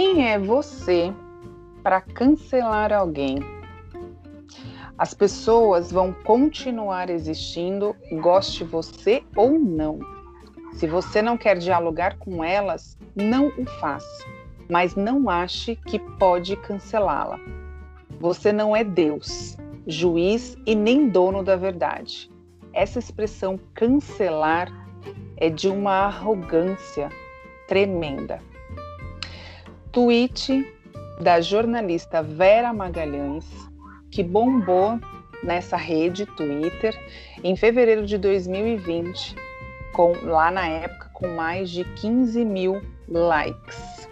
Quem é você para cancelar alguém? As pessoas vão continuar existindo, goste você ou não. Se você não quer dialogar com elas, não o faça, mas não ache que pode cancelá-la. Você não é Deus, juiz e nem dono da verdade. Essa expressão cancelar é de uma arrogância tremenda. Tweet da jornalista Vera Magalhães, que bombou nessa rede Twitter em fevereiro de 2020, com, lá na época com mais de 15 mil likes.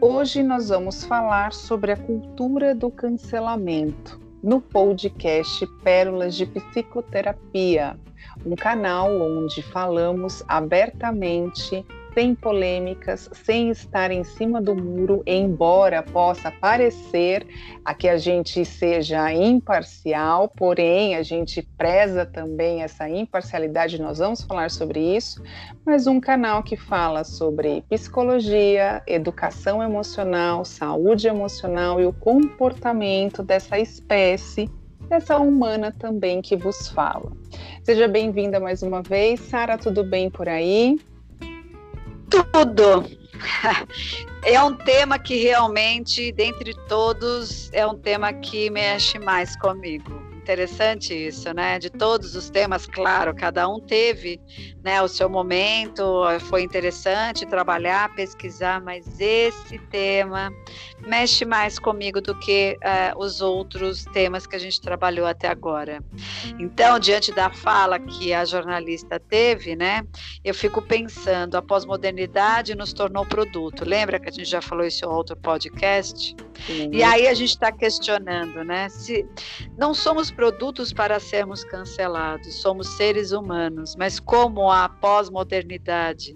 Hoje nós vamos falar sobre a cultura do cancelamento no podcast Pérolas de Psicoterapia, um canal onde falamos abertamente sem polêmicas, sem estar em cima do muro, embora possa parecer a que a gente seja imparcial, porém a gente preza também essa imparcialidade, nós vamos falar sobre isso, mas um canal que fala sobre psicologia, educação emocional, saúde emocional e o comportamento dessa espécie essa humana também que vos fala. Seja bem-vinda mais uma vez, Sara, tudo bem por aí? Tudo. É um tema que realmente, dentre todos, é um tema que mexe mais comigo interessante isso, né? De todos os temas, claro, cada um teve né, o seu momento, foi interessante trabalhar, pesquisar, mas esse tema mexe mais comigo do que uh, os outros temas que a gente trabalhou até agora. Então, diante da fala que a jornalista teve, né, eu fico pensando, a pós-modernidade nos tornou produto. Lembra que a gente já falou isso em outro podcast? Sim. E aí a gente está questionando, né? Se não somos produtos para sermos cancelados, somos seres humanos, mas como a pós-modernidade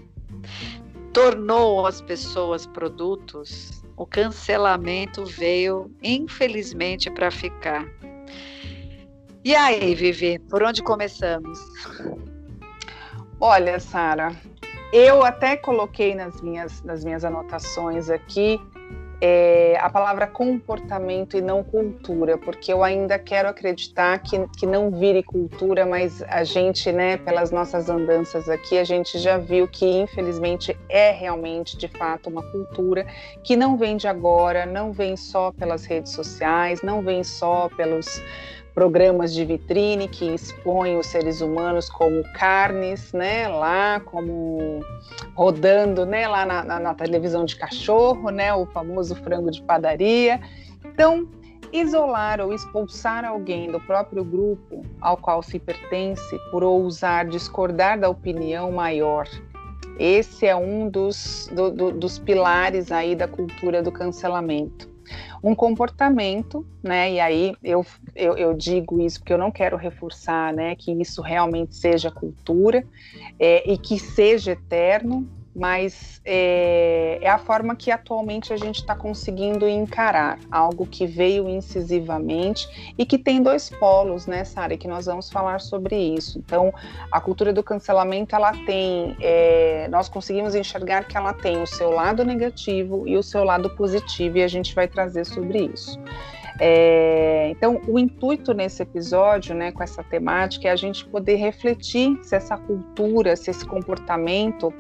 tornou as pessoas produtos, o cancelamento veio, infelizmente, para ficar. E aí, Vivi, por onde começamos? Olha, Sara, eu até coloquei nas minhas, nas minhas anotações aqui é, a palavra comportamento e não cultura, porque eu ainda quero acreditar que, que não vire cultura, mas a gente, né, pelas nossas andanças aqui, a gente já viu que infelizmente é realmente de fato uma cultura que não vem de agora, não vem só pelas redes sociais, não vem só pelos programas de vitrine que expõem os seres humanos como carnes, né, lá como rodando, né, lá na, na, na televisão de cachorro, né, o famoso frango de padaria. Então, isolar ou expulsar alguém do próprio grupo ao qual se pertence por ousar discordar da opinião maior. Esse é um dos, do, do, dos pilares aí da cultura do cancelamento um comportamento, né? E aí eu, eu, eu, digo isso porque eu não quero reforçar, né, que isso realmente seja cultura é, e que seja eterno, mas é, é, a forma que atualmente a gente está conseguindo encarar algo que veio incisivamente e que tem dois polos, né, Sara, que nós vamos falar sobre isso. Então, a cultura do cancelamento, ela tem, é, nós conseguimos enxergar que ela tem o seu lado negativo e o seu lado positivo, e a gente vai trazer sobre isso. É, então, o intuito nesse episódio, né, com essa temática, é a gente poder refletir se essa cultura, se esse comportamento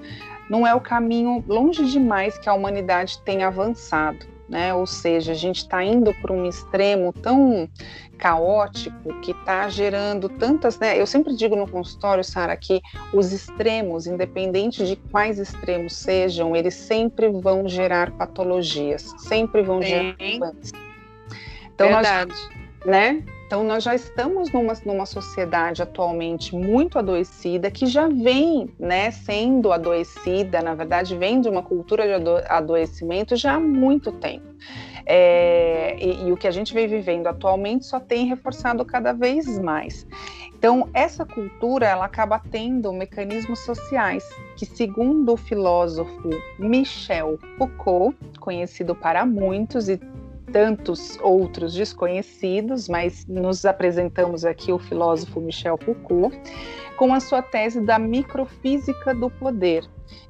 não é o caminho longe demais que a humanidade tem avançado. Né? Ou seja, a gente está indo para um extremo tão caótico que está gerando tantas. Né? Eu sempre digo no consultório, Sara, que os extremos, independente de quais extremos sejam, eles sempre vão gerar patologias, sempre vão Sim. gerar. Então, Verdade. Nós, né? Então, nós já estamos numa, numa sociedade atualmente muito adoecida, que já vem né, sendo adoecida, na verdade, vem de uma cultura de ado adoecimento já há muito tempo. É, e, e o que a gente vem vivendo atualmente só tem reforçado cada vez mais. Então, essa cultura ela acaba tendo mecanismos sociais que, segundo o filósofo Michel Foucault, conhecido para muitos e tantos outros desconhecidos, mas nos apresentamos aqui o filósofo Michel Foucault com a sua tese da microfísica do poder,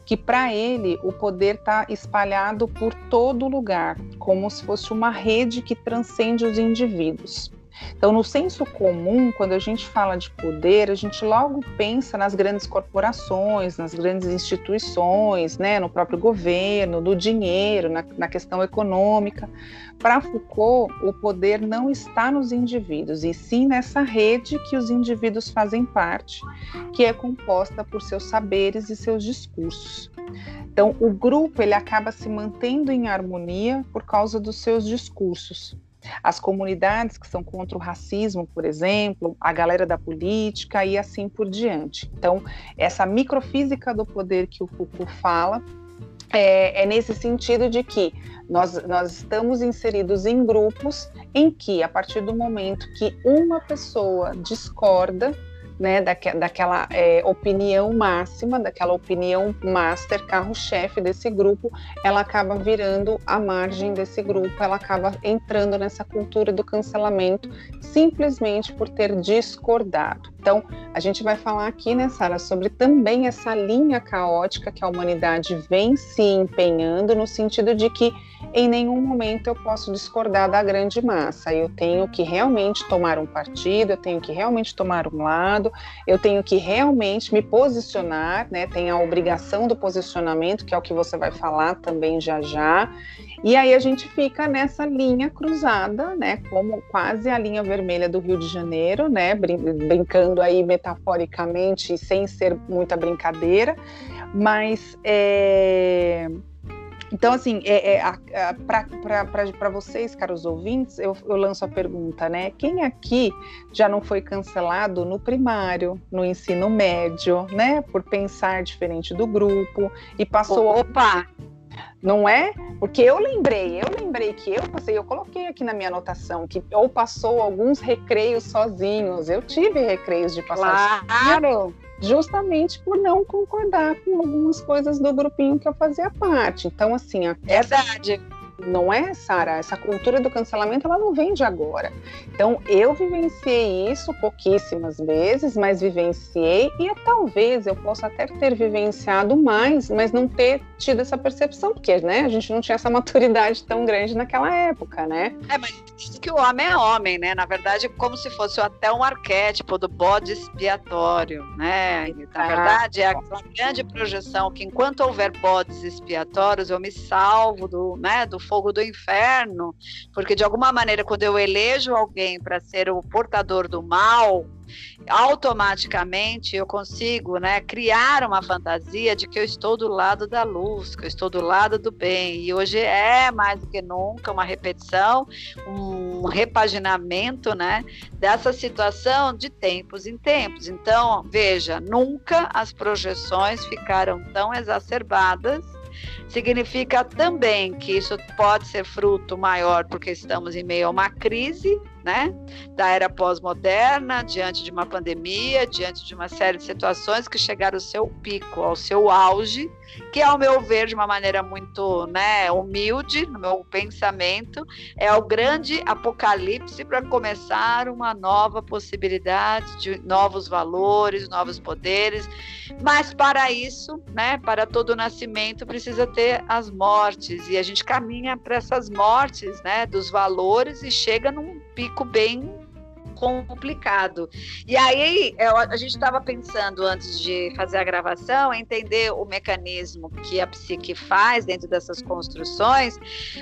que para ele o poder está espalhado por todo lugar, como se fosse uma rede que transcende os indivíduos. Então, no senso comum, quando a gente fala de poder, a gente logo pensa nas grandes corporações, nas grandes instituições, né, no próprio governo, no dinheiro, na, na questão econômica. Para Foucault, o poder não está nos indivíduos, e sim nessa rede que os indivíduos fazem parte, que é composta por seus saberes e seus discursos. Então, o grupo ele acaba se mantendo em harmonia por causa dos seus discursos. As comunidades que são contra o racismo, por exemplo, a galera da política e assim por diante. Então, essa microfísica do poder que o Foucault fala é, é, nesse sentido de que nós, nós estamos inseridos em grupos em que, a partir do momento que uma pessoa discorda né, daque, daquela é, opinião máxima, daquela opinião master, carro-chefe desse grupo, ela acaba virando a margem desse grupo, ela acaba entrando nessa cultura do cancelamento simplesmente por ter discordado. Então, a gente vai falar aqui, né, Sara, sobre também essa linha caótica que a humanidade vem se empenhando, no sentido de que em nenhum momento eu posso discordar da grande massa. Eu tenho que realmente tomar um partido, eu tenho que realmente tomar um lado, eu tenho que realmente me posicionar, né? Tem a obrigação do posicionamento, que é o que você vai falar também já já. E aí a gente fica nessa linha cruzada, né, como quase a linha vermelha do Rio de Janeiro, né, brincando aí metaforicamente, sem ser muita brincadeira, mas é... Então, assim, é, é, para vocês, caros ouvintes, eu, eu, lanço a pergunta, né? Quem aqui já não foi cancelado no primário, no ensino médio, né? Por pensar diferente do grupo e passou. Opa! não é? Porque eu lembrei, eu lembrei que eu passei, eu coloquei aqui na minha anotação que ou passou alguns recreios sozinhos. Eu tive recreios de passar claro. Justamente por não concordar com algumas coisas do grupinho que eu fazia parte. Então, assim, a verdade não é, Sara? Essa cultura do cancelamento ela não vem de agora. Então eu vivenciei isso pouquíssimas vezes, mas vivenciei e talvez eu possa até ter vivenciado mais, mas não ter tido essa percepção, porque né, a gente não tinha essa maturidade tão grande naquela época, né? É, mas diz que o homem é homem, né? Na verdade, como se fosse até um arquétipo do bode expiatório, né? Na verdade, é aquela grande projeção que enquanto houver bodes expiatórios, eu me salvo do, né, do fogo do inferno, porque de alguma maneira, quando eu elejo alguém para ser o portador do mal, automaticamente eu consigo né, criar uma fantasia de que eu estou do lado da luz, que eu estou do lado do bem. E hoje é mais do que nunca uma repetição, um repaginamento né, dessa situação de tempos em tempos. Então, veja, nunca as projeções ficaram tão exacerbadas Significa também que isso pode ser fruto maior porque estamos em meio a uma crise, né, da era pós-moderna, diante de uma pandemia, diante de uma série de situações que chegaram ao seu pico, ao seu auge, que ao meu ver de uma maneira muito, né, humilde no meu pensamento, é o grande apocalipse para começar uma nova possibilidade de novos valores, novos poderes. Mas para isso, né, para todo nascimento precisa ter as mortes. E a gente caminha para essas mortes, né, dos valores e chega num pico bem complicado. E aí eu, a gente estava pensando antes de fazer a gravação, entender o mecanismo que a psique faz dentro dessas construções.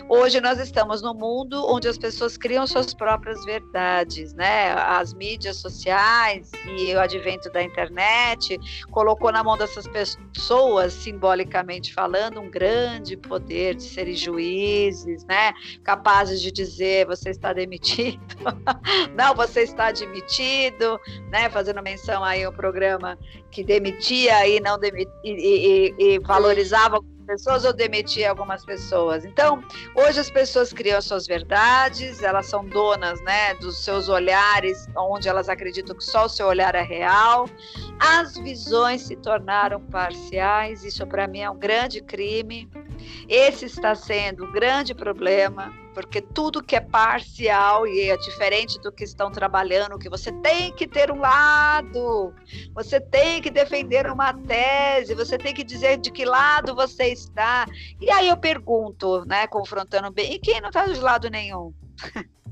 Hoje nós estamos no mundo onde as pessoas criam suas próprias verdades, né? As mídias sociais e o advento da internet colocou na mão dessas pessoas, simbolicamente falando, um grande poder de serem juízes, né? Capazes de dizer você está demitido, não, você está admitido, né? Fazendo menção aí ao programa que demitia e não demit, e, e, e valorizava pessoas ou demitia algumas pessoas. Então, hoje as pessoas criam suas verdades, elas são donas, né, dos seus olhares, onde elas acreditam que só o seu olhar é real. As visões se tornaram parciais, isso para mim é um grande crime. Esse está sendo o grande problema, porque tudo que é parcial e é diferente do que estão trabalhando, que você tem que ter um lado, você tem que defender uma tese, você tem que dizer de que lado você está. E aí eu pergunto, né, confrontando bem, e quem não está de lado nenhum?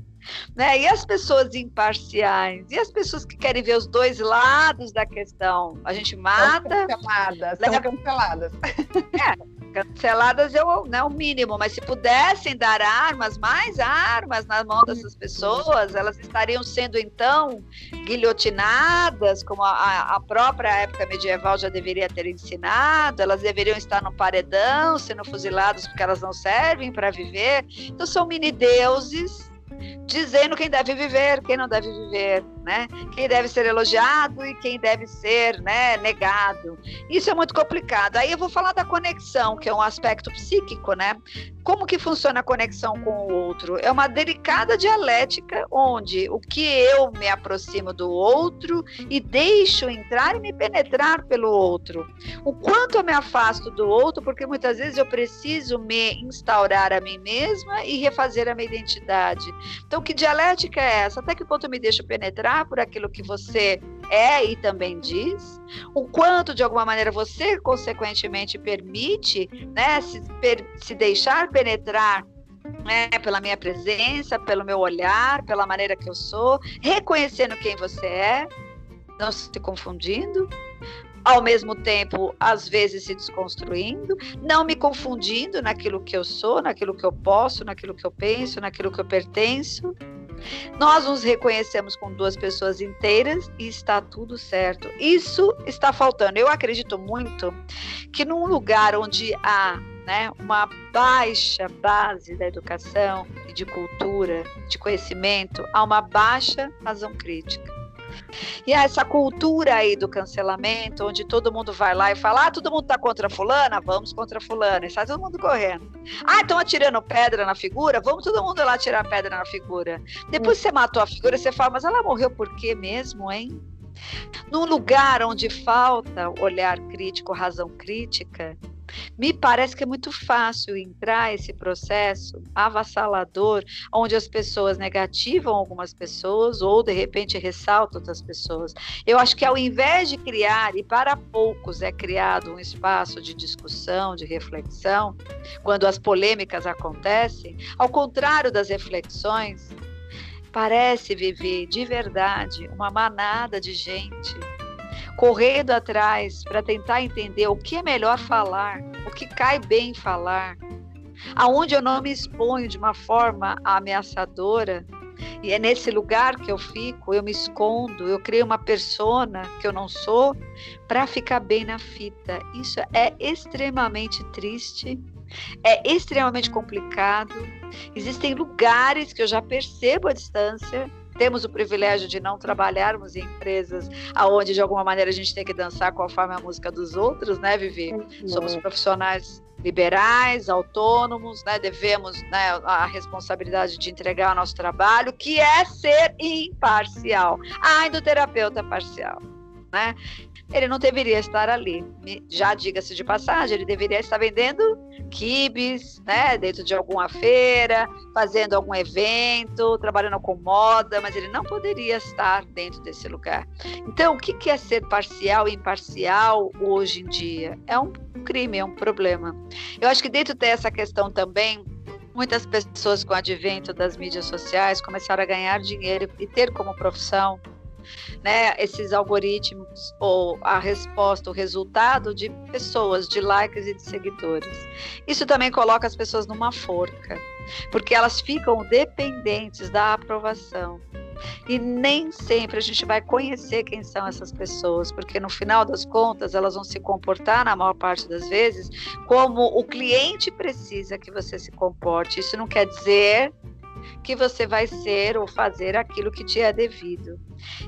Né? E as pessoas imparciais? E as pessoas que querem ver os dois lados da questão? A gente mata. São canceladas. Leva... São canceladas. É, canceladas é o, né, o mínimo, mas se pudessem dar armas, mais armas na mão dessas pessoas, elas estariam sendo então guilhotinadas, como a, a própria época medieval já deveria ter ensinado, elas deveriam estar no paredão, sendo fuziladas porque elas não servem para viver. Então são mini deuses dizendo quem deve viver, quem não deve viver, né? Quem deve ser elogiado e quem deve ser, né, negado. Isso é muito complicado. Aí eu vou falar da conexão, que é um aspecto psíquico, né? Como que funciona a conexão com o outro? É uma delicada dialética onde o que eu me aproximo do outro e deixo entrar e me penetrar pelo outro. O quanto eu me afasto do outro, porque muitas vezes eu preciso me instaurar a mim mesma e refazer a minha identidade. Então, que dialética é essa? Até que ponto eu me deixo penetrar por aquilo que você é e também diz? O quanto, de alguma maneira, você, consequentemente, permite né, se, per, se deixar penetrar né, pela minha presença, pelo meu olhar, pela maneira que eu sou, reconhecendo quem você é, não se confundindo, ao mesmo tempo, às vezes se desconstruindo, não me confundindo naquilo que eu sou, naquilo que eu posso, naquilo que eu penso, naquilo que eu pertenço. Nós nos reconhecemos com duas pessoas inteiras e está tudo certo. Isso está faltando. Eu acredito muito que num lugar onde há né, uma baixa base da educação e de cultura, de conhecimento, há uma baixa razão crítica. E essa cultura aí do cancelamento, onde todo mundo vai lá e fala: ah, todo mundo tá contra fulana, vamos contra fulana, e sai todo mundo correndo. Ah, estão atirando pedra na figura, vamos todo mundo lá atirar pedra na figura. Depois você matou a figura, você fala, mas ela morreu por quê mesmo, hein? Num lugar onde falta olhar crítico, razão crítica, me parece que é muito fácil entrar esse processo avassalador, onde as pessoas negativam algumas pessoas ou de repente ressaltam outras pessoas. Eu acho que ao invés de criar, e para poucos é criado um espaço de discussão, de reflexão, quando as polêmicas acontecem, ao contrário das reflexões, parece viver de verdade uma manada de gente correndo atrás para tentar entender o que é melhor falar, o que cai bem falar, aonde eu não me exponho de uma forma ameaçadora. E é nesse lugar que eu fico, eu me escondo, eu crio uma persona que eu não sou para ficar bem na fita. Isso é extremamente triste, é extremamente complicado. Existem lugares que eu já percebo a distância temos o privilégio de não trabalharmos em empresas aonde de alguma maneira a gente tem que dançar conforme a música dos outros, né, Vivi? Uhum. Somos profissionais liberais, autônomos, né? Devemos né, a responsabilidade de entregar o nosso trabalho, que é ser imparcial. Ai, do terapeuta parcial, né? Ele não deveria estar ali. Já diga-se de passagem, ele deveria estar vendendo quibes, né, dentro de alguma feira, fazendo algum evento, trabalhando com moda, mas ele não poderia estar dentro desse lugar. Então, o que é ser parcial e imparcial hoje em dia? É um crime, é um problema. Eu acho que dentro dessa questão também muitas pessoas com o advento das mídias sociais começaram a ganhar dinheiro e ter como profissão né, esses algoritmos ou a resposta, o resultado de pessoas, de likes e de seguidores. Isso também coloca as pessoas numa forca, porque elas ficam dependentes da aprovação. E nem sempre a gente vai conhecer quem são essas pessoas, porque no final das contas elas vão se comportar, na maior parte das vezes, como o cliente precisa que você se comporte. Isso não quer dizer que você vai ser ou fazer aquilo que te é devido.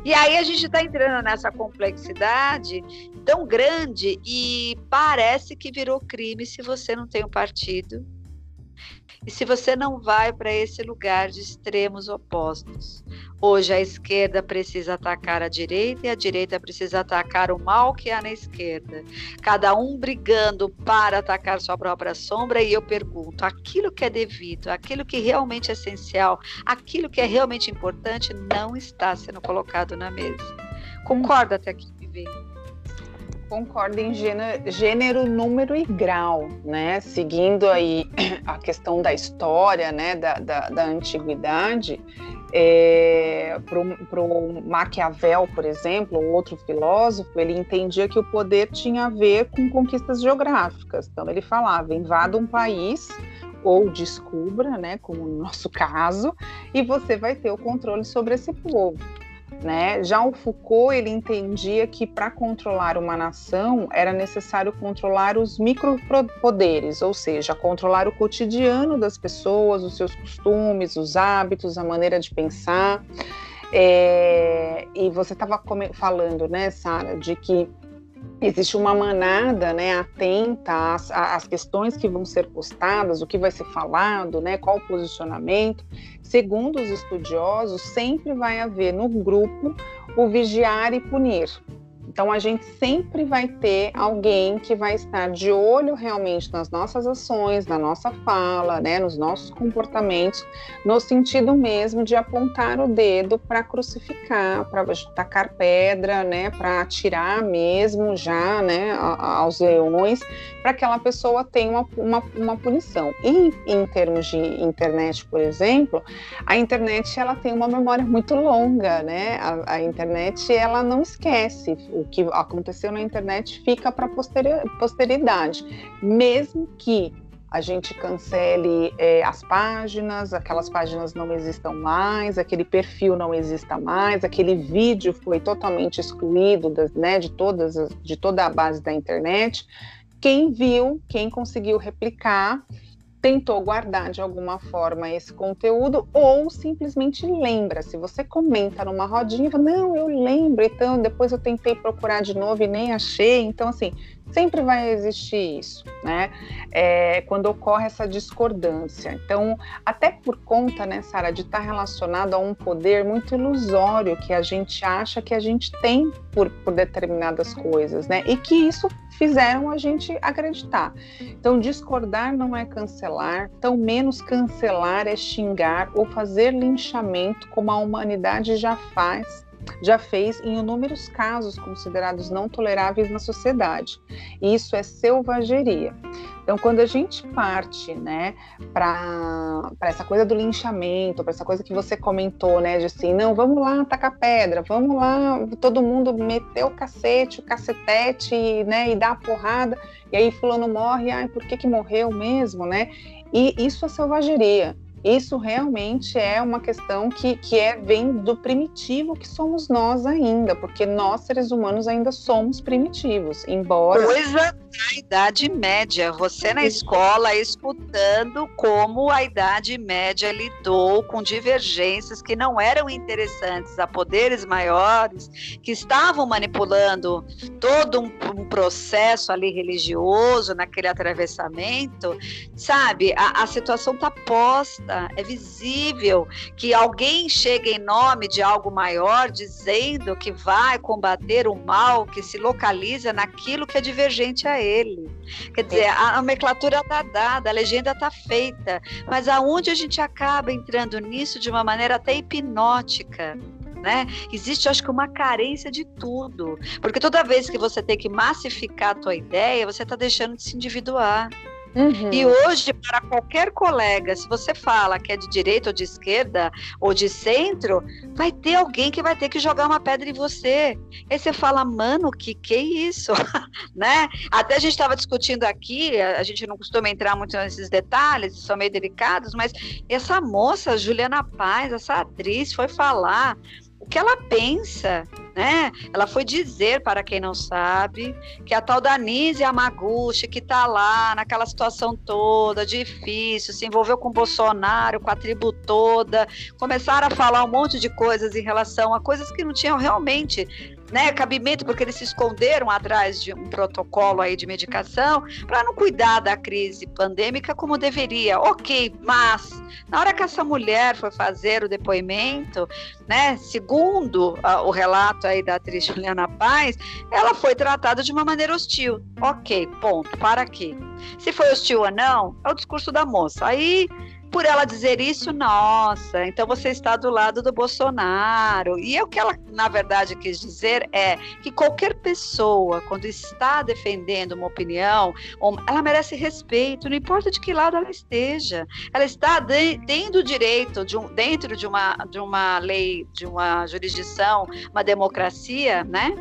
E aí a gente está entrando nessa complexidade tão grande e parece que virou crime se você não tem um partido, E se você não vai para esse lugar de extremos opostos, hoje a esquerda precisa atacar a direita e a direita precisa atacar o mal que há na esquerda. Cada um brigando para atacar sua própria sombra, e eu pergunto: aquilo que é devido, aquilo que realmente é essencial, aquilo que é realmente importante, não está sendo colocado na mesa. Concorda até aqui, Vivi? Concordo em gênero, gênero, número e grau, né? Seguindo aí a questão da história, né, da, da, da antiguidade, é, para o Maquiavel, por exemplo, outro filósofo, ele entendia que o poder tinha a ver com conquistas geográficas. Então ele falava: invada um país ou descubra, né, como no nosso caso, e você vai ter o controle sobre esse povo. Né? Já o Foucault ele entendia que para controlar uma nação era necessário controlar os micropoderes, ou seja, controlar o cotidiano das pessoas, os seus costumes, os hábitos, a maneira de pensar. É, e você estava falando, né, Sara, de que existe uma manada né, atenta às, às, questões que vão ser postadas, o que vai ser falado, né, qual o posicionamento. Segundo os estudiosos, sempre vai haver no grupo o vigiar e punir. Então a gente sempre vai ter alguém que vai estar de olho realmente nas nossas ações, na nossa fala, né, nos nossos comportamentos, no sentido mesmo de apontar o dedo para crucificar, para tacar pedra, né, para atirar mesmo já, né, aos leões, para que aquela pessoa tenha uma, uma, uma punição. E em termos de internet, por exemplo, a internet ela tem uma memória muito longa, né? A, a internet ela não esquece o que aconteceu na internet fica para posteridade, mesmo que a gente cancele é, as páginas, aquelas páginas não existam mais, aquele perfil não exista mais, aquele vídeo foi totalmente excluído das, né, de, todas, de toda a base da internet. Quem viu, quem conseguiu replicar, tentou guardar de alguma forma esse conteúdo ou simplesmente lembra. Se você comenta numa rodinha, não, eu lembro, então depois eu tentei procurar de novo e nem achei. Então, assim, sempre vai existir isso, né? É, quando ocorre essa discordância. Então, até por conta, né, Sara, de estar relacionado a um poder muito ilusório que a gente acha que a gente tem por, por determinadas coisas, né? E que isso fizeram a gente acreditar. Então, discordar não é cancelar, tão menos cancelar é xingar ou fazer linchamento, como a humanidade já faz já fez em inúmeros casos considerados não toleráveis na sociedade. Isso é selvageria. Então, quando a gente parte, né, para essa coisa do linchamento, para essa coisa que você comentou, né, de assim, não, vamos lá tacar pedra, vamos lá, todo mundo meter o cacete, o cacetete, né, e dar a porrada, e aí fulano morre, ai, por que que morreu mesmo, né? E isso é selvageria. Isso realmente é uma questão que, que é, vem do primitivo que somos nós ainda, porque nós, seres humanos, ainda somos primitivos, embora. Coisa da Idade Média. Você na escola escutando como a Idade Média lidou com divergências que não eram interessantes a poderes maiores, que estavam manipulando todo um, um processo ali religioso, naquele atravessamento, sabe? A, a situação está posta, é visível que alguém chega em nome de algo maior dizendo que vai combater o mal que se localiza naquilo que é divergente a ele. Quer dizer, a nomenclatura está dada, a legenda está feita, mas aonde a gente acaba entrando nisso de uma maneira até hipnótica? Né? Existe, acho que, uma carência de tudo. Porque toda vez que você tem que massificar a tua ideia, você está deixando de se individuar. Uhum. E hoje, para qualquer colega, se você fala que é de direita ou de esquerda ou de centro, vai ter alguém que vai ter que jogar uma pedra em você. Aí você fala, mano, que que é isso? né? Até a gente estava discutindo aqui, a gente não costuma entrar muito nesses detalhes, são meio delicados, mas essa moça, Juliana Paz, essa atriz, foi falar o que ela pensa, né? Ela foi dizer para quem não sabe que a tal da Nise Yamaguchi, que está lá naquela situação toda difícil, se envolveu com Bolsonaro, com a tribo toda, começaram a falar um monte de coisas em relação a coisas que não tinham realmente né, cabimento, porque eles se esconderam atrás de um protocolo aí de medicação para não cuidar da crise pandêmica como deveria. Ok, mas na hora que essa mulher foi fazer o depoimento, né, segundo uh, o relato aí da atriz Juliana Paz, ela foi tratada de uma maneira hostil. Ok, ponto, para aqui. Se foi hostil ou não, é o discurso da moça. Aí por ela dizer isso, nossa, então você está do lado do Bolsonaro. E o que ela, na verdade, quis dizer é que qualquer pessoa, quando está defendendo uma opinião, ela merece respeito, não importa de que lado ela esteja. Ela está de, tendo o direito, de um, dentro de uma, de uma lei, de uma jurisdição, uma democracia, né?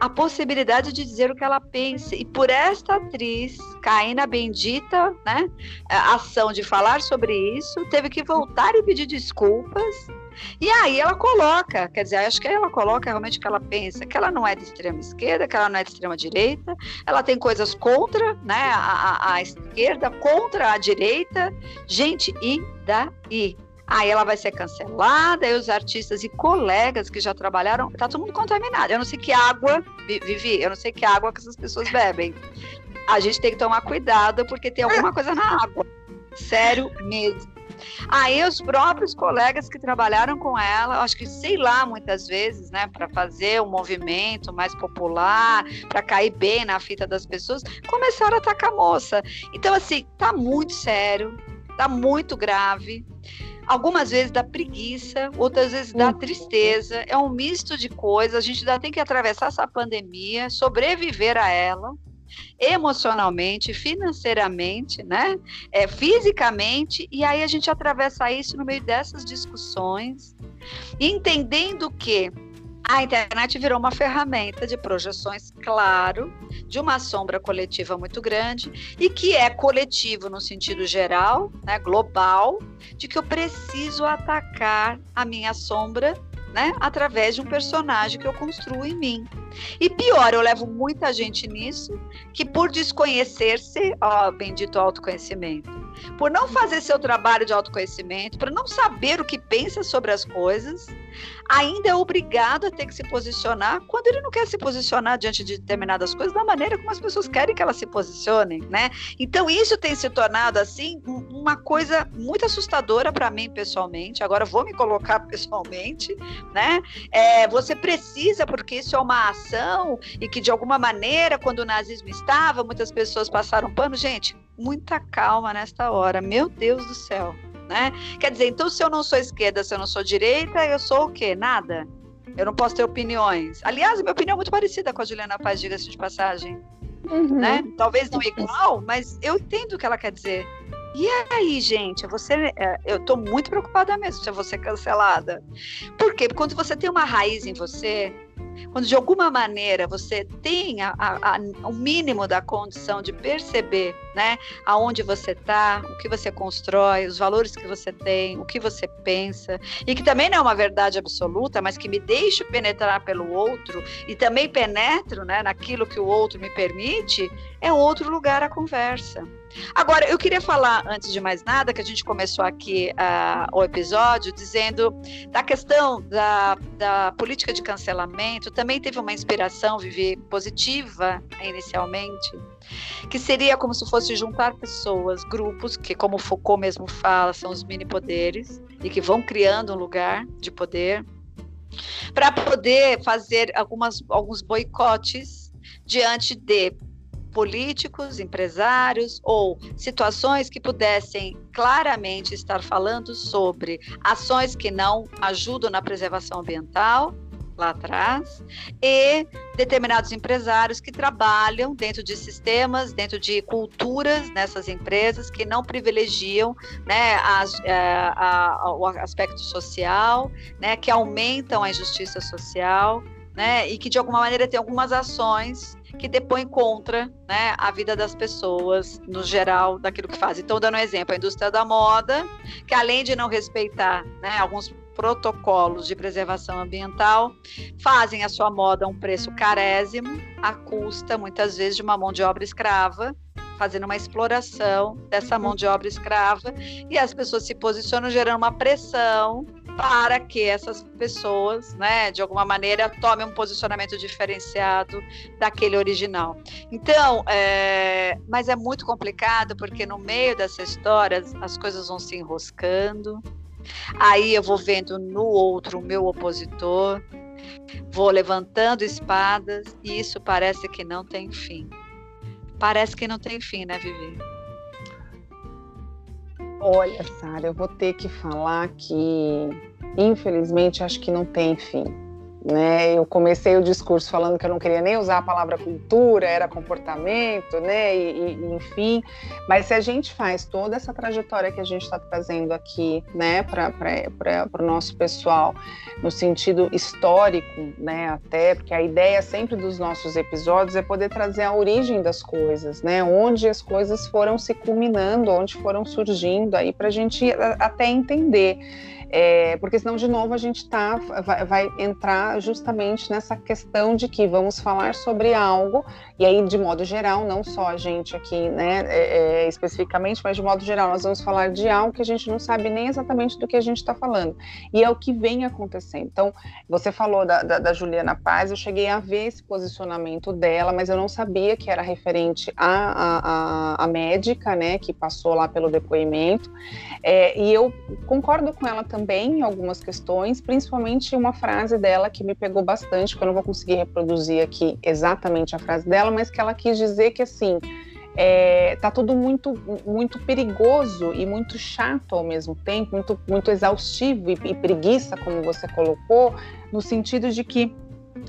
A possibilidade de dizer o que ela pensa. E por esta atriz, Caína Bendita, né, a ação de falar sobre isso, teve que voltar e pedir desculpas. E aí ela coloca, quer dizer, acho que ela coloca realmente o que ela pensa, que ela não é de extrema esquerda, que ela não é de extrema direita, ela tem coisas contra, né, a, a esquerda, contra a direita. Gente, e daí? Aí ela vai ser cancelada, e os artistas e colegas que já trabalharam, tá todo mundo contaminado. Eu não sei que água, Vivi, eu não sei que água que essas pessoas bebem. A gente tem que tomar cuidado porque tem alguma coisa na água. Sério mesmo. Aí os próprios colegas que trabalharam com ela, acho que sei lá muitas vezes, né, para fazer um movimento mais popular, para cair bem na fita das pessoas, começaram a atacar a moça. Então assim, tá muito sério, tá muito grave algumas vezes dá preguiça, outras vezes dá uhum. tristeza. É um misto de coisas. A gente ainda tem que atravessar essa pandemia, sobreviver a ela emocionalmente, financeiramente, né? É, fisicamente, e aí a gente atravessa isso no meio dessas discussões, entendendo que a internet virou uma ferramenta de projeções, claro, de uma sombra coletiva muito grande e que é coletivo no sentido geral, né, global, de que eu preciso atacar a minha sombra né, através de um personagem que eu construo em mim. E pior, eu levo muita gente nisso que por desconhecer-se, ó, bendito autoconhecimento, por não fazer seu trabalho de autoconhecimento, por não saber o que pensa sobre as coisas, ainda é obrigado a ter que se posicionar quando ele não quer se posicionar diante de determinadas coisas da maneira como as pessoas querem que elas se posicionem, né? Então isso tem se tornado assim uma coisa muito assustadora para mim pessoalmente. Agora vou me colocar pessoalmente, né? É, você precisa porque isso é uma ação e que de alguma maneira quando o nazismo estava muitas pessoas passaram pano, gente. Muita calma nesta hora, meu Deus do céu né? Quer dizer, então se eu não sou esquerda, se eu não sou direita, eu sou o quê? Nada. Eu não posso ter opiniões. Aliás, minha opinião é muito parecida com a Juliana Paz, diga-se de passagem. Uhum. Né? Talvez não igual, mas eu entendo o que ela quer dizer. E aí, gente, você, é, eu estou muito preocupada mesmo se eu vou ser cancelada. Por quê? Porque quando você tem uma raiz em você, quando de alguma maneira você tem a, a, a, o mínimo da condição de perceber né, aonde você está, o que você constrói, os valores que você tem, o que você pensa, e que também não é uma verdade absoluta, mas que me deixo penetrar pelo outro e também penetro né, naquilo que o outro me permite, é outro lugar a conversa. Agora, eu queria falar, antes de mais nada, que a gente começou aqui uh, o episódio dizendo da questão da, da política de cancelamento, também teve uma inspiração, Vivi, positiva inicialmente, que seria como se fosse juntar pessoas, grupos, que, como Foucault mesmo fala, são os mini poderes, e que vão criando um lugar de poder, para poder fazer algumas, alguns boicotes diante de políticos, empresários ou situações que pudessem claramente estar falando sobre ações que não ajudam na preservação ambiental lá atrás e determinados empresários que trabalham dentro de sistemas, dentro de culturas nessas empresas que não privilegiam né, as, a, é, a, o aspecto social, né, que aumentam a injustiça social, né, e que de alguma maneira tem algumas ações que depõem contra né, a vida das pessoas, no geral, daquilo que fazem. Então, dando um exemplo, a indústria da moda, que além de não respeitar né, alguns protocolos de preservação ambiental, fazem a sua moda a um preço carésimo, à custa, muitas vezes, de uma mão de obra escrava, fazendo uma exploração dessa mão de obra escrava, e as pessoas se posicionam gerando uma pressão para que essas pessoas, né, de alguma maneira, tomem um posicionamento diferenciado daquele original. Então, é, mas é muito complicado porque no meio dessa história as coisas vão se enroscando. Aí eu vou vendo no outro o meu opositor, vou levantando espadas e isso parece que não tem fim. Parece que não tem fim, né, Vivi? Olha, Sara, eu vou ter que falar que, infelizmente, acho que não tem fim. Né? Eu comecei o discurso falando que eu não queria nem usar a palavra cultura, era comportamento, né? E, e, enfim. Mas se a gente faz toda essa trajetória que a gente está trazendo aqui, né, para o nosso pessoal, no sentido histórico, né, até, porque a ideia sempre dos nossos episódios é poder trazer a origem das coisas, né? Onde as coisas foram se culminando, onde foram surgindo aí para a gente até entender. É, porque senão, de novo, a gente tá, vai, vai, entrar justamente nessa questão de que vamos falar sobre algo, e aí, de modo geral, não só a gente aqui, né, é, é, especificamente, mas de modo geral, nós vamos falar de algo que a gente não sabe nem exatamente do que a gente está falando. E é o que vem acontecendo. Então, você falou da, da, da, Juliana Paz, eu cheguei a ver esse posicionamento dela, mas eu não sabia que era referente à, à, à médica, né, que passou lá pelo depoimento. É, e eu concordo com ela também em algumas questões, principalmente uma frase dela que me pegou bastante, que eu não vou conseguir reproduzir aqui exatamente a frase dela, mas que ela quis dizer que assim é, tá tudo muito muito perigoso e muito chato ao mesmo tempo, muito muito exaustivo e, e preguiça, como você colocou, no sentido de que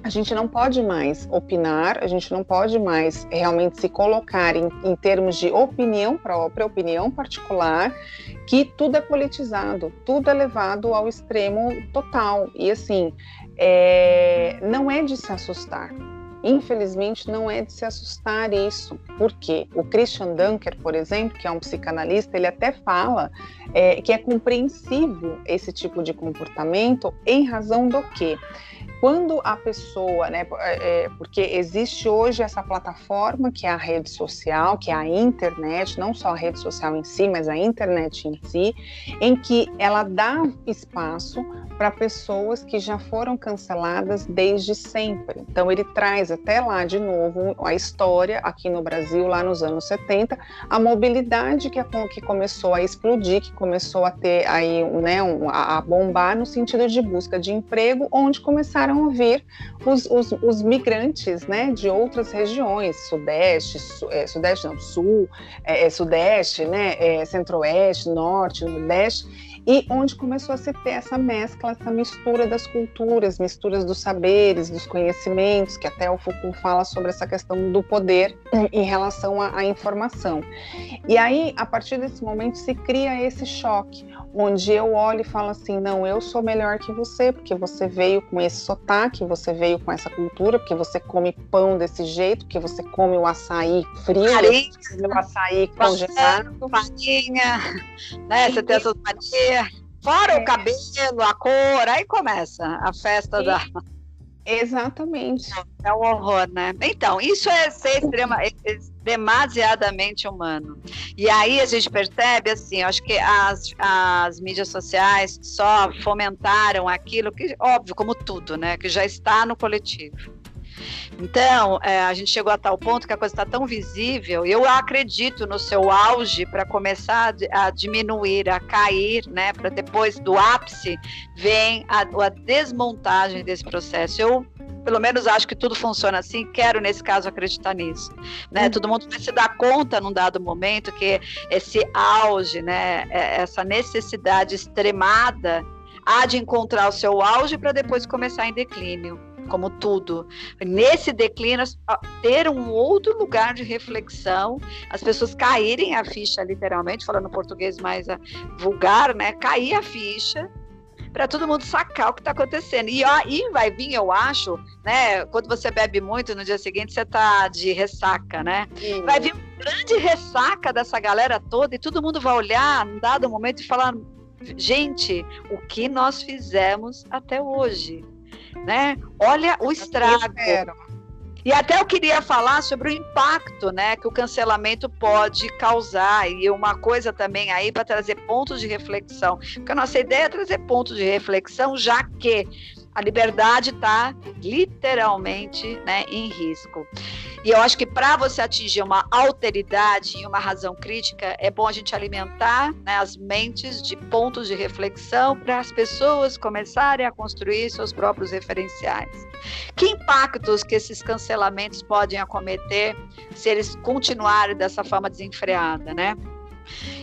a gente não pode mais opinar, a gente não pode mais realmente se colocar em, em termos de opinião própria, opinião particular, que tudo é politizado, tudo é levado ao extremo total. E assim, é, não é de se assustar. Infelizmente, não é de se assustar isso. Por quê? O Christian Dunker, por exemplo, que é um psicanalista, ele até fala é, que é compreensivo esse tipo de comportamento em razão do quê? Quando a pessoa, né, é, é, porque existe hoje essa plataforma que é a rede social, que é a internet, não só a rede social em si, mas a internet em si, em que ela dá espaço para pessoas que já foram canceladas desde sempre. Então ele traz até lá de novo a história aqui no Brasil, lá nos anos 70, a mobilidade que, que começou a explodir, que começou a ter aí, né, um, a bombar no sentido de busca de emprego, onde começaram a vir os, os, os migrantes né, de outras regiões, sudeste, su, é, sudeste não, sul, é, é sudeste, né, é, centro-oeste, norte, nordeste, e onde começou a se ter essa mescla, essa mistura das culturas, misturas dos saberes, dos conhecimentos, que até o Foucault fala sobre essa questão do poder em relação à, à informação. E aí, a partir desse momento, se cria esse choque, onde eu olho e falo assim: não, eu sou melhor que você, porque você veio com esse sotaque, você veio com essa cultura, porque você come pão desse jeito, porque você come o açaí frio, o açaí congelado. Farinha, né? Você tem essas manias. Fora é. o cabelo, a cor, aí começa a festa da. Exatamente. É um horror, né? Então, isso é ser extrema, é, é demasiadamente humano. E aí a gente percebe, assim, acho que as, as mídias sociais só fomentaram aquilo que, óbvio, como tudo, né? Que já está no coletivo. Então, é, a gente chegou a tal ponto que a coisa está tão visível. Eu acredito no seu auge para começar a, diminuir, a cair, né? Para depois do ápice vem a, a desmontagem desse processo. Eu pelo menos acho que tudo funciona assim, quero nesse caso acreditar nisso, né? Uhum. Todo mundo vai se dar conta num dado momento que esse auge, né, é, essa necessidade extremada há de encontrar o seu auge para depois começar em declínio como tudo. Nesse declínio, ter um outro lugar de reflexão, as pessoas caírem a ficha, literalmente, falando português mais ah, vulgar, né? Cair a ficha para todo mundo sacar o que está acontecendo. E aí vai vir, eu acho, né? Quando você bebe muito, no dia seguinte você tá de ressaca, né? Sim. Vai vir uma grande ressaca dessa galera toda e todo mundo vai olhar num dado momento e falar: gente, o que nós fizemos até hoje? Né? Olha o estrago. E até eu queria falar sobre o impacto né, que o cancelamento pode causar. E uma coisa também aí para trazer pontos de reflexão. Porque a nossa ideia é trazer pontos de reflexão, já que a liberdade está literalmente né, em risco. E eu acho que para você atingir uma alteridade e uma razão crítica, é bom a gente alimentar né, as mentes de pontos de reflexão para as pessoas começarem a construir seus próprios referenciais. Que impactos que esses cancelamentos podem acometer se eles continuarem dessa forma desenfreada, né?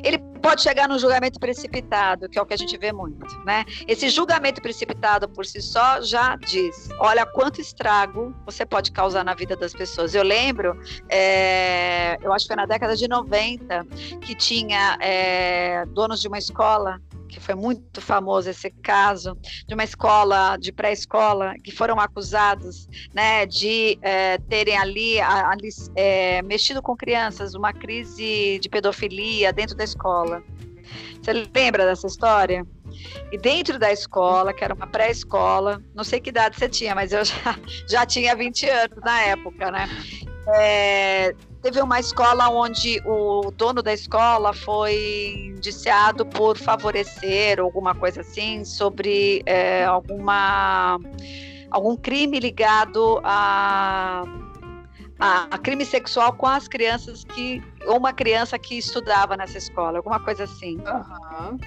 Ele pode chegar num julgamento precipitado, que é o que a gente vê muito, né? Esse julgamento precipitado por si só já diz, olha quanto estrago você pode causar na vida das pessoas. Eu lembro, é, eu acho que foi na década de 90, que tinha é, donos de uma escola que foi muito famoso esse caso, de uma escola, de pré-escola, que foram acusados né, de é, terem ali, ali é, mexido com crianças, uma crise de pedofilia dentro da escola. Você lembra dessa história? E dentro da escola, que era uma pré-escola, não sei que idade você tinha, mas eu já, já tinha 20 anos na época, né? É, teve uma escola onde o dono da escola foi indiciado por favorecer alguma coisa assim sobre é, alguma algum crime ligado a, a, crime sexual com as crianças que ou uma criança que estudava nessa escola, alguma coisa assim. Uhum.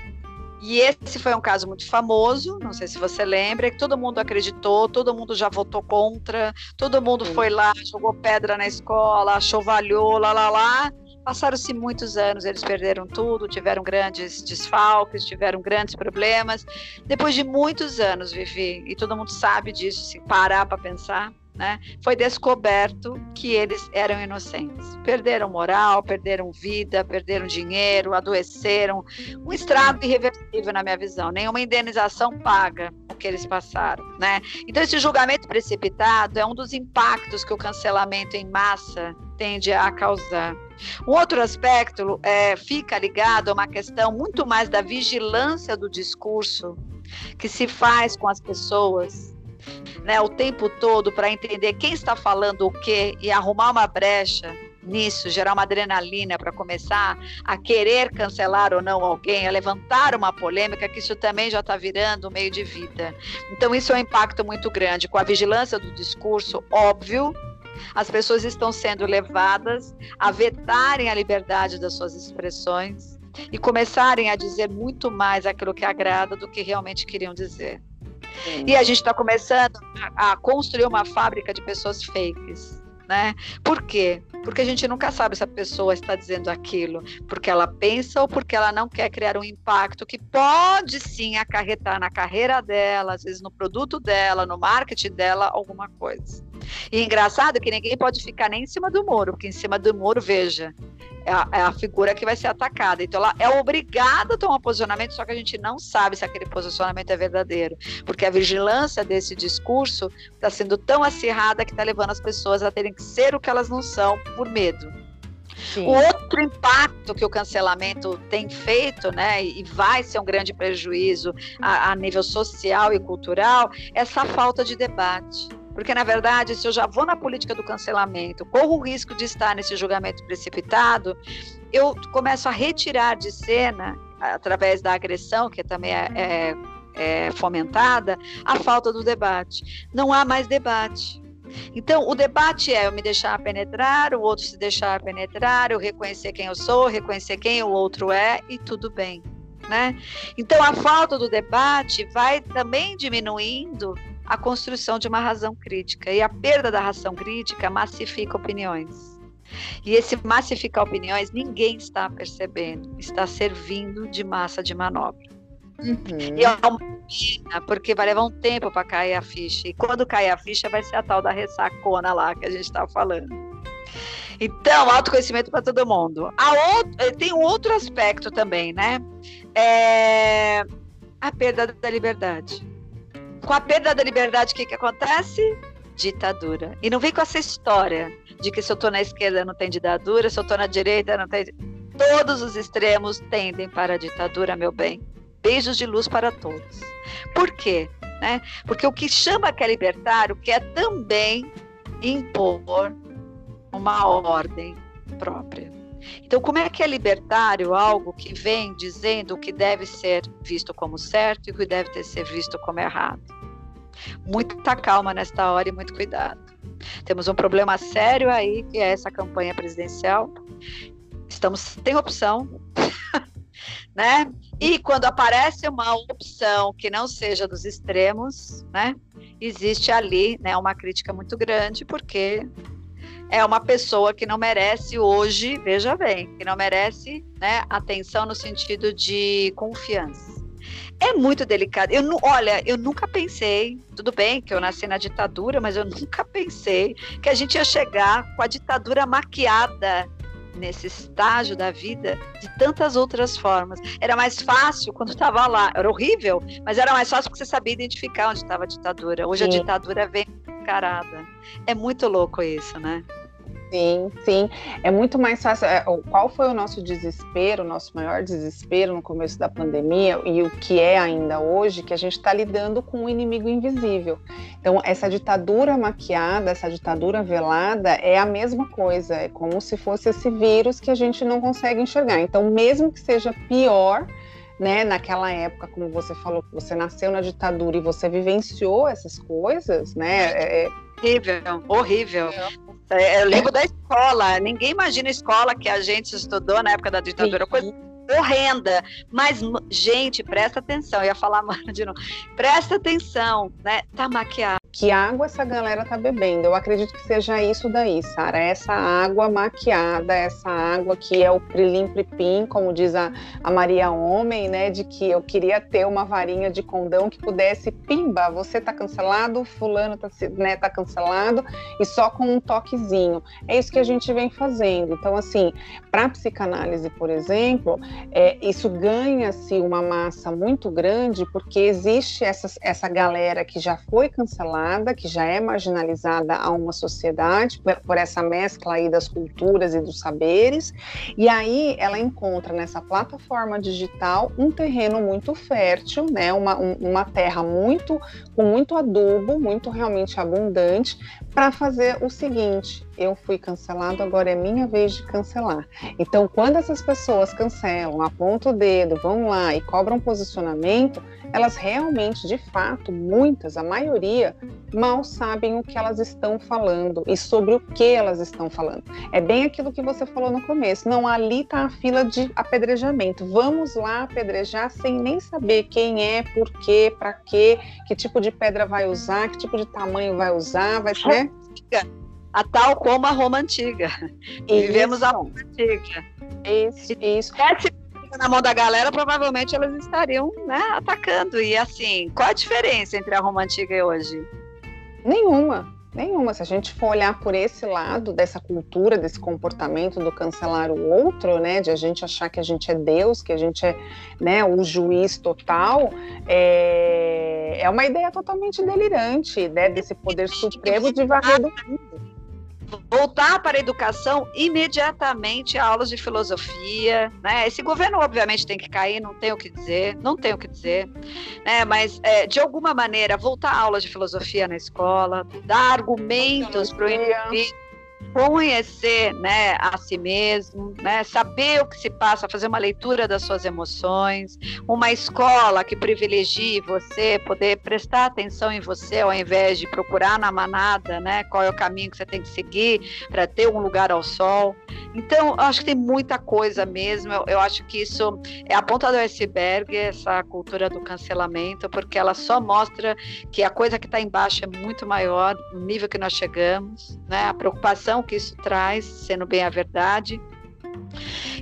E esse foi um caso muito famoso, não sei se você lembra, que todo mundo acreditou, todo mundo já votou contra, todo mundo foi lá, jogou pedra na escola, chovalhou, lá, lá, lá. Passaram-se muitos anos, eles perderam tudo, tiveram grandes desfalques, tiveram grandes problemas. Depois de muitos anos, Vivi, e todo mundo sabe disso, se parar para pensar, né, foi descoberto que eles eram inocentes. Perderam moral, perderam vida, perderam dinheiro, adoeceram. Um estrago irreversível, na minha visão. Nenhuma indenização paga o que eles passaram. Né? Então, esse julgamento precipitado é um dos impactos que o cancelamento em massa tende a causar. Um outro aspecto é, fica ligado a uma questão muito mais da vigilância do discurso que se faz com as pessoas né, o tempo todo para entender quem está falando o quê e arrumar uma brecha nisso, gerar uma adrenalina para começar a querer cancelar ou não alguém, a levantar uma polêmica, que isso também já está virando um meio de vida. Então, isso é um impacto muito grande. Com a vigilância do discurso, óbvio, as pessoas estão sendo levadas a vetarem a liberdade das suas expressões e começarem a dizer muito mais aquilo que agrada do que realmente queriam dizer. E a gente está começando a, a, construir uma fábrica de pessoas fakes. Né? Por quê? Porque a gente nunca sabe se a pessoa está dizendo aquilo porque ela pensa ou porque ela não quer criar um impacto que pode sim acarretar na carreira dela, às vezes no produto dela, no marketing dela, alguma coisa. E engraçado que ninguém pode ficar nem em cima do muro, porque em cima do muro, veja, é a, é a, figura que vai ser atacada. Então, ela é obrigada a tomar posicionamento, só que a gente não sabe se aquele posicionamento é verdadeiro, porque a vigilância desse discurso está sendo tão acirrada que está levando as pessoas a terem que ser o que elas não são por medo. Sim. O outro impacto que o cancelamento tem feito, né, e vai ser um grande prejuízo a, a nível social e cultural, é essa falta de debate. Porque, na verdade, se eu já vou na política do cancelamento, corro o risco de estar nesse julgamento precipitado, eu começo a retirar de cena, através da agressão, que também é, é, é fomentada, a falta do debate. Não há mais debate. Então, o debate é eu me deixar penetrar, o outro se deixar penetrar, eu reconhecer quem eu sou, reconhecer quem o outro é e tudo bem. Né? Então, a falta do debate vai também diminuindo a construção de uma razão crítica. E a perda da razão crítica massifica opiniões. E esse massificar opiniões ninguém está percebendo, está servindo de massa de manobra. Uhum. E é uma pena, porque vai levar um tempo para cair a ficha. E quando cair a ficha, vai ser a tal da ressacona lá que a gente estava falando. Então, autoconhecimento para todo mundo. Outro, eh, tem um outro aspecto também, né? É a perda da liberdade. Com a perda da liberdade, o que, que acontece? Ditadura. E não vem com essa história de que se eu estou na esquerda não tem ditadura, se eu estou na direita não tem. Todos os extremos tendem para a ditadura, meu bem. Beijos de luz para todos. Por quê? Né? Porque o que chama que é libertário quer também impor uma ordem própria. Então, como é que é libertário algo que vem dizendo o que deve ser visto como certo e o que deve ter ser visto como errado? Muita calma nesta hora e muito cuidado. Temos um problema sério aí, que é essa campanha presidencial. Estamos sem opção, né? E quando aparece uma opção que não seja dos extremos, né? Existe ali, né, uma crítica muito grande, porque é uma pessoa que não merece hoje, veja bem, que não merece né, atenção no sentido de confiança. É muito delicado. Eu, olha, eu nunca pensei, tudo bem que eu nasci na ditadura, mas eu nunca pensei que a gente ia chegar com a ditadura maquiada nesse estágio da vida de tantas outras formas. Era mais fácil quando estava lá, era horrível, mas era mais fácil porque você sabia identificar onde estava a ditadura. Hoje Sim. a ditadura vem encarada. É muito louco isso, né? Sim, sim. É muito mais fácil. É, qual foi o nosso desespero, o nosso maior desespero no começo da pandemia e o que é ainda hoje, que a gente está lidando com um inimigo invisível. Então, essa ditadura maquiada, essa ditadura velada é a mesma coisa. É como se fosse esse vírus que a gente não consegue enxergar. Então, mesmo que seja pior, né, naquela época, como você falou, que você nasceu na ditadura e você vivenciou essas coisas, né? É, é horrível, horrível. É, eu lembro da escola. Ninguém imagina a escola que a gente estudou na época da ditadura. Sim. Coisa horrenda. Mas, gente, presta atenção. Eu ia falar, mano, de novo. Presta atenção, né? Tá maquiado que água essa galera tá bebendo. Eu acredito que seja isso daí, Sara. Essa água maquiada, essa água que é o prilim pripim, como diz a, a, Maria Homem, né? De que eu queria ter uma varinha de condão que pudesse, pimba, você tá cancelado, fulano tá, né, tá cancelado, e só com um toquezinho. É isso que a gente vem fazendo. Então, assim, para psicanálise, por exemplo, é, isso ganha-se uma massa muito grande porque existe essa, essa galera que já foi cancelada que já é marginalizada a uma sociedade por, por, essa mescla aí das culturas e dos saberes, e aí ela encontra nessa plataforma digital um terreno muito fértil, né, uma, um, uma terra muito com muito adubo, muito realmente abundante, para fazer o seguinte: eu fui cancelado, agora é minha vez de cancelar. Então, quando essas pessoas cancelam, apontam o dedo, vão lá e cobram posicionamento, elas realmente, de fato, muitas, a maioria, mal sabem o que elas estão falando e sobre o que elas estão falando. É bem aquilo que você falou no começo. Não, ali está a fila de apedrejamento. Vamos lá apedrejar sem nem saber quem é, por quê, para quê, que tipo de pedra vai usar, que tipo de tamanho vai usar, vai ser. A tal como a Roma antiga. Isso. Vivemos a Roma antiga. Isso, isso na mão da galera, provavelmente elas estariam né, atacando. E assim, qual a diferença entre a Roma antiga e hoje? Nenhuma. Nenhuma. Se a gente for olhar por esse lado dessa cultura, desse comportamento do cancelar o outro, né, de a gente achar que a gente é Deus, que a gente é né, o juiz total, é, é uma ideia totalmente delirante, né, desse poder supremo de varrer do mundo voltar para a educação imediatamente a aulas de filosofia, né? Esse governo obviamente tem que cair, não tem o que dizer, não tem o que dizer, né? Mas é, de alguma maneira voltar a aulas de filosofia na escola, dar argumentos para o indivíduo conhecer né, a si mesmo, né, saber o que se passa, fazer uma leitura das suas emoções, uma escola que privilegie você, poder prestar atenção em você ao invés de procurar na manada né, qual é o caminho que você tem que seguir para ter um lugar ao sol. Então, eu acho que tem muita coisa mesmo. Eu, eu acho que isso é a ponta do iceberg, essa cultura do cancelamento, porque ela só mostra que a coisa que está embaixo é muito maior, o nível que nós chegamos, né? A preocupação que isso traz, sendo bem a verdade.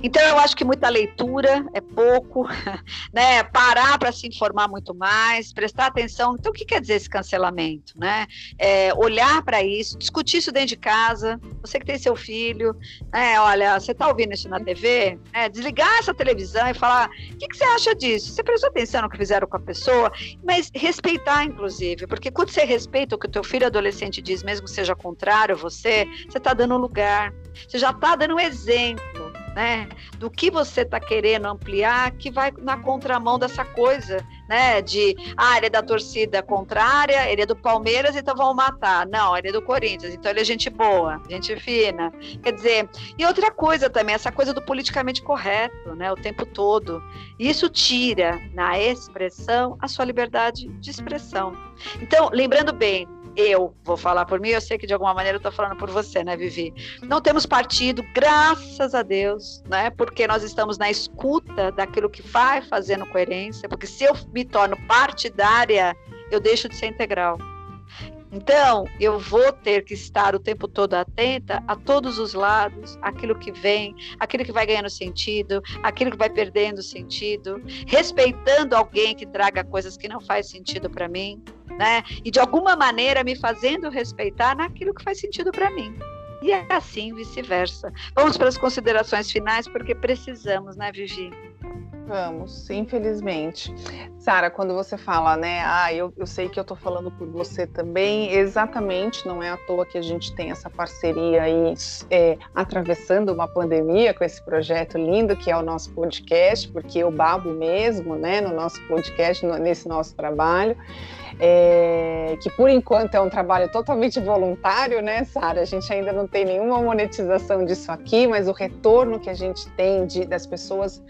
Então eu acho que muita leitura é pouco, né? Parar para se informar muito mais, prestar atenção. Então o que quer dizer esse cancelamento, né? É, olhar para isso, discutir isso dentro de casa. Você que tem seu filho, né? Olha, você está ouvindo isso na TV? É, desligar essa televisão e falar: o que, que você acha disso? Você prestou atenção no que fizeram com a pessoa? Mas respeitar, inclusive, porque quando você respeita o que o teu filho adolescente diz, mesmo que seja contrário a você, você está dando lugar. Você já está dando um exemplo né? Do que você está querendo ampliar, que vai na contramão dessa coisa né? De ah, ele é da torcida contrária, ele é do Palmeiras, então vão matar. Não, ele é do Corinthians, então ele é gente boa, gente fina. Quer dizer, e outra coisa também, essa coisa do politicamente correto, né? O tempo todo. Isso tira na expressão a sua liberdade de expressão. Então, lembrando bem, eu vou falar por mim, eu sei que de alguma maneira eu estou falando por você, né, Vivi? Não temos partido, graças a Deus, né? Porque nós estamos na escuta daquilo que vai fazendo coerência, porque se eu me torno partidária, eu deixo de ser integral. Então, eu vou ter que estar o tempo todo atenta a todos os lados, aquilo que vem, aquilo que vai ganhando sentido, aquilo que vai perdendo sentido, respeitando alguém que traga coisas que não faz sentido para mim, né? E de alguma maneira me fazendo respeitar naquilo que faz sentido para mim. E é assim vice-versa. Vamos para as considerações finais, porque precisamos, né, Vivi? Vamos, infelizmente. Sara, quando você fala, né, ah, eu, eu sei que eu estou falando por você também, exatamente, não é à toa que a gente tem essa parceria aí, é, atravessando uma pandemia com esse projeto lindo que é o nosso podcast, porque eu babo mesmo, né, no nosso podcast, no, nesse nosso trabalho é, que por enquanto é um trabalho totalmente voluntário, né, Sara? A gente ainda não tem nenhuma monetização disso aqui, mas o retorno que a gente tem de, das pessoas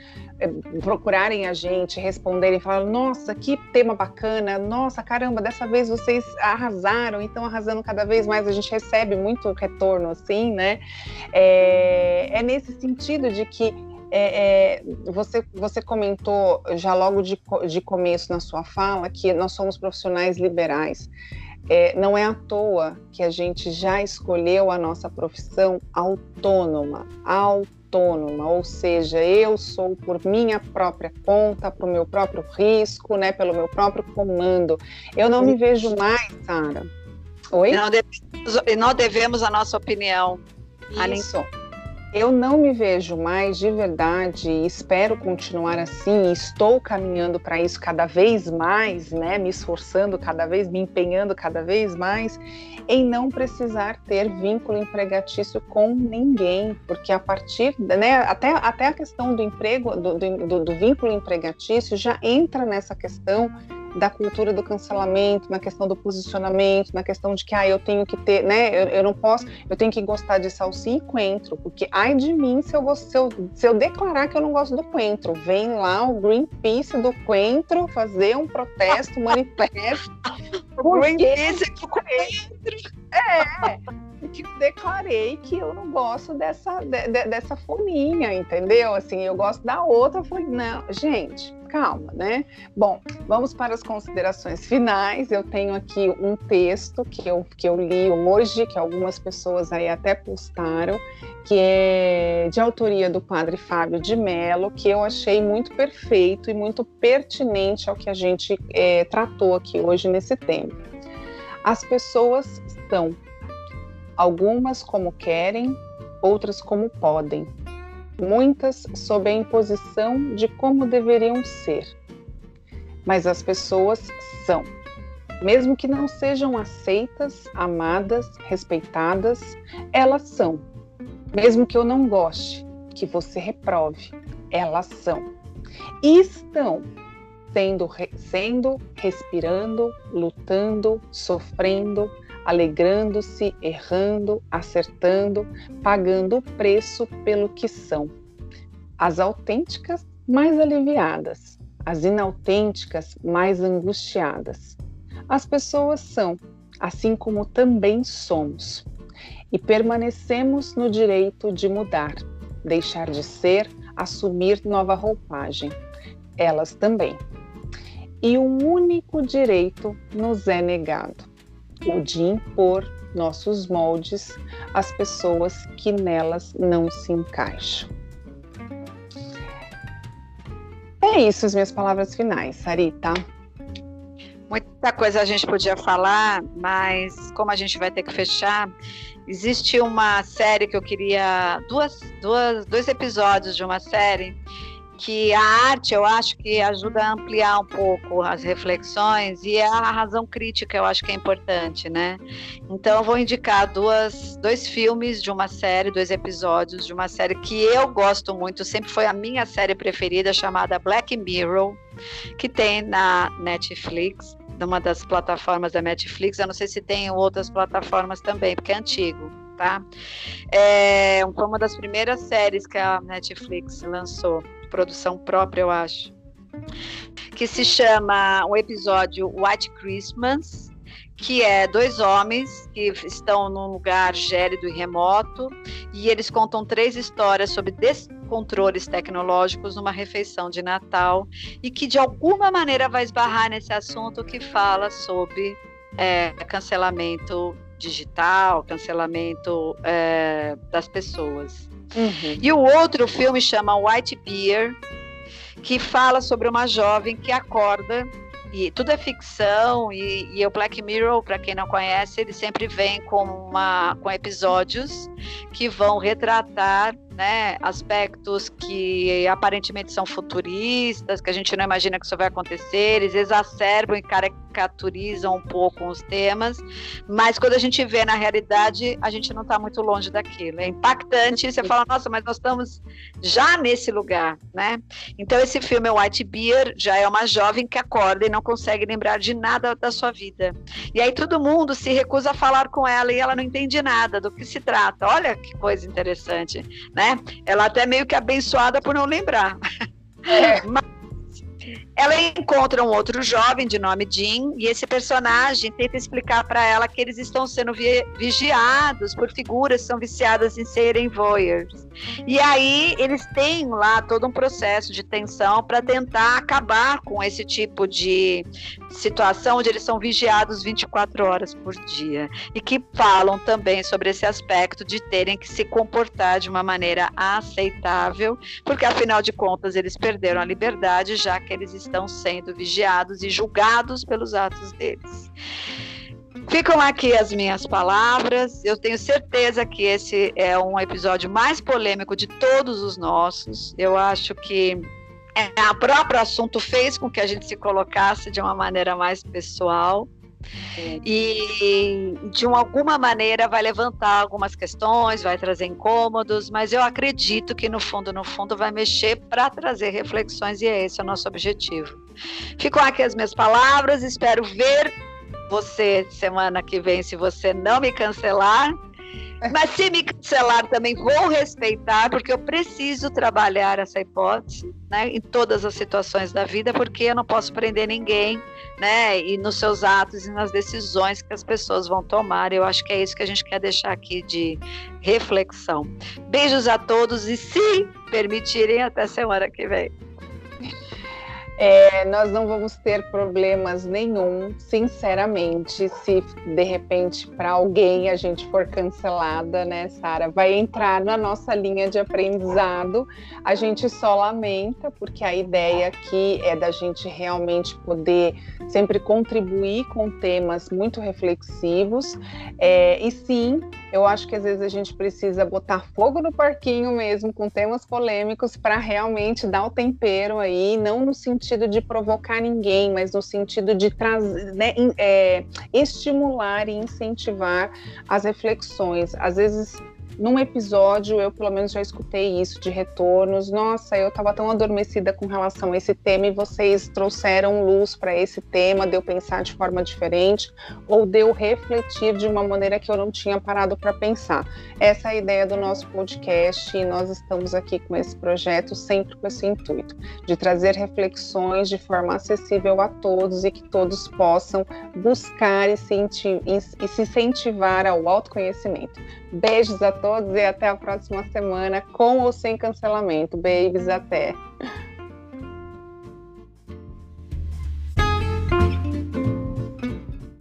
procurarem a gente, responderem, falar, nossa, que tema bacana, nossa, caramba, dessa vez vocês arrasaram, então arrasando cada vez mais, a gente recebe muito retorno, assim, né? É, é nesse sentido de que é, é, você, você comentou já logo de, de começo na sua fala que nós somos profissionais liberais. É, não é à toa que a gente já escolheu a nossa profissão autônoma, autônoma, ou seja, eu sou por minha própria conta, para o meu próprio risco, né, pelo meu próprio comando. Eu não me vejo mais, Sara. Oi? Não devemos, não devemos a nossa opinião. Isso. A eu não me vejo mais de verdade, espero continuar assim, estou caminhando para isso cada vez mais, né, me esforçando cada vez, me empenhando cada vez mais em não precisar ter vínculo empregatício com ninguém, porque a partir, né, até, até a questão do emprego, do, do, do vínculo empregatício já entra nessa questão da cultura do cancelamento, na questão do posicionamento, na questão de que ah, eu tenho que ter, né? Eu, eu não posso, eu tenho que gostar de salsi e coentro, porque ai de mim se eu, se eu, se eu declarar que eu não gosto do coentro. Vem lá o Greenpeace do coentro fazer um protesto, um manifesto. o Greenpeace do coentro. É que eu declarei que eu não gosto dessa, de, de, dessa folhinha, entendeu? Assim, eu gosto da outra. Eu falei, não, gente, calma, né? Bom, vamos para as considerações finais. Eu tenho aqui um texto que eu, que eu li hoje, que algumas pessoas aí até postaram, que é de autoria do padre Fábio de Mello, que eu achei muito perfeito e muito pertinente ao que a gente é, tratou aqui hoje nesse tema. As pessoas são, algumas como querem, outras como podem, muitas sob a imposição de como deveriam ser. Mas as pessoas são. Mesmo que não sejam aceitas, amadas, respeitadas, elas são. Mesmo que eu não goste, que você reprove, elas são. E estão sendo, sendo respirando, lutando, sofrendo, alegrando-se, errando, acertando, pagando o preço pelo que são. As autênticas, mais aliviadas, as inautênticas, mais angustiadas. As pessoas são, assim como também somos, e permanecemos no direito de mudar, deixar de ser, assumir nova roupagem. Elas também. E um único direito nos é negado o de impor nossos moldes às pessoas que nelas não se encaixam. É isso, as minhas palavras finais, Sarita. Muita coisa a gente podia falar, mas como a gente vai ter que fechar, existe uma série que eu queria, duas, duas, dois episódios de uma série que a arte eu acho que ajuda a ampliar um pouco as reflexões e a razão crítica eu acho que é importante, né? Então eu vou indicar duas, dois filmes de uma série, dois episódios de uma série que eu gosto muito, sempre foi a minha série preferida, chamada Black Mirror, que tem na Netflix, numa das plataformas da Netflix. Eu não sei se tem outras plataformas também, porque é antigo. Tá? É, foi uma das primeiras séries que a Netflix lançou produção própria, eu acho, que se chama o episódio White Christmas, que é dois homens que estão num lugar gélido e remoto e eles contam três histórias sobre descontroles tecnológicos numa refeição de Natal e que de alguma maneira vai esbarrar nesse assunto que fala sobre é, cancelamento digital, cancelamento é, das pessoas. Uhum. E o outro filme chama White Bear, que fala sobre uma jovem que acorda e tudo é ficção e, e o Black Mirror, para quem não conhece, ele sempre vem com uma com episódios que vão retratar né, aspectos que aparentemente são futuristas, que a gente não imagina que isso vai acontecer, eles exacerbam e caricaturizam um pouco os temas, mas quando a gente vê na realidade, a gente não está muito longe daquilo. É impactante, você fala, nossa, mas nós estamos já nesse lugar, né? Então esse filme, White Bear, já é uma jovem que acorda e não consegue lembrar de nada da sua vida. E aí todo mundo se recusa a falar com ela e ela não entende nada do que se trata. Olha que coisa interessante, né? Ela até meio que abençoada por não lembrar. É. Mas ela encontra um outro jovem de nome Jim e esse personagem tenta explicar para ela que eles estão sendo vi vigiados por figuras que são viciadas em serem voyeurs. E aí eles têm lá todo um processo de tensão para tentar acabar com esse tipo de situação onde eles são vigiados 24 horas por dia e que falam também sobre esse aspecto de terem que se comportar de uma maneira aceitável, porque afinal de contas eles perderam a liberdade já que eles estão sendo vigiados e julgados pelos atos deles. Ficam aqui as minhas palavras. Eu tenho certeza que esse é um episódio mais polêmico de todos os nossos. Eu acho que é, o próprio assunto fez com que a gente se colocasse de uma maneira mais pessoal. E de alguma maneira vai levantar algumas questões, vai trazer incômodos, mas eu acredito que no fundo, no fundo, vai mexer para trazer reflexões e é esse o nosso objetivo. Ficam aqui as minhas palavras, espero ver você semana que vem, se você não me cancelar. Mas se me cancelar também vou respeitar, porque eu preciso trabalhar essa hipótese né, em todas as situações da vida, porque eu não posso prender ninguém né, e nos seus atos e nas decisões que as pessoas vão tomar. Eu acho que é isso que a gente quer deixar aqui de reflexão. Beijos a todos e, se permitirem, até semana que vem. É, nós não vamos ter problemas nenhum, sinceramente, se de repente para alguém a gente for cancelada, né, Sara? Vai entrar na nossa linha de aprendizado. A gente só lamenta, porque a ideia aqui é da gente realmente poder sempre contribuir com temas muito reflexivos. É, e sim, eu acho que às vezes a gente precisa botar fogo no parquinho mesmo, com temas polêmicos, para realmente dar o tempero aí, não no sentido de provocar ninguém, mas no sentido de trazer, né, é, estimular e incentivar as reflexões. Às vezes num episódio, eu pelo menos já escutei isso de retornos. Nossa, eu estava tão adormecida com relação a esse tema e vocês trouxeram luz para esse tema, deu pensar de forma diferente ou deu refletir de uma maneira que eu não tinha parado para pensar. Essa é a ideia do nosso podcast e nós estamos aqui com esse projeto sempre com esse intuito de trazer reflexões de forma acessível a todos e que todos possam buscar e se incentivar ao autoconhecimento. Beijos a todos e até a próxima semana, com ou sem cancelamento. Babies, até!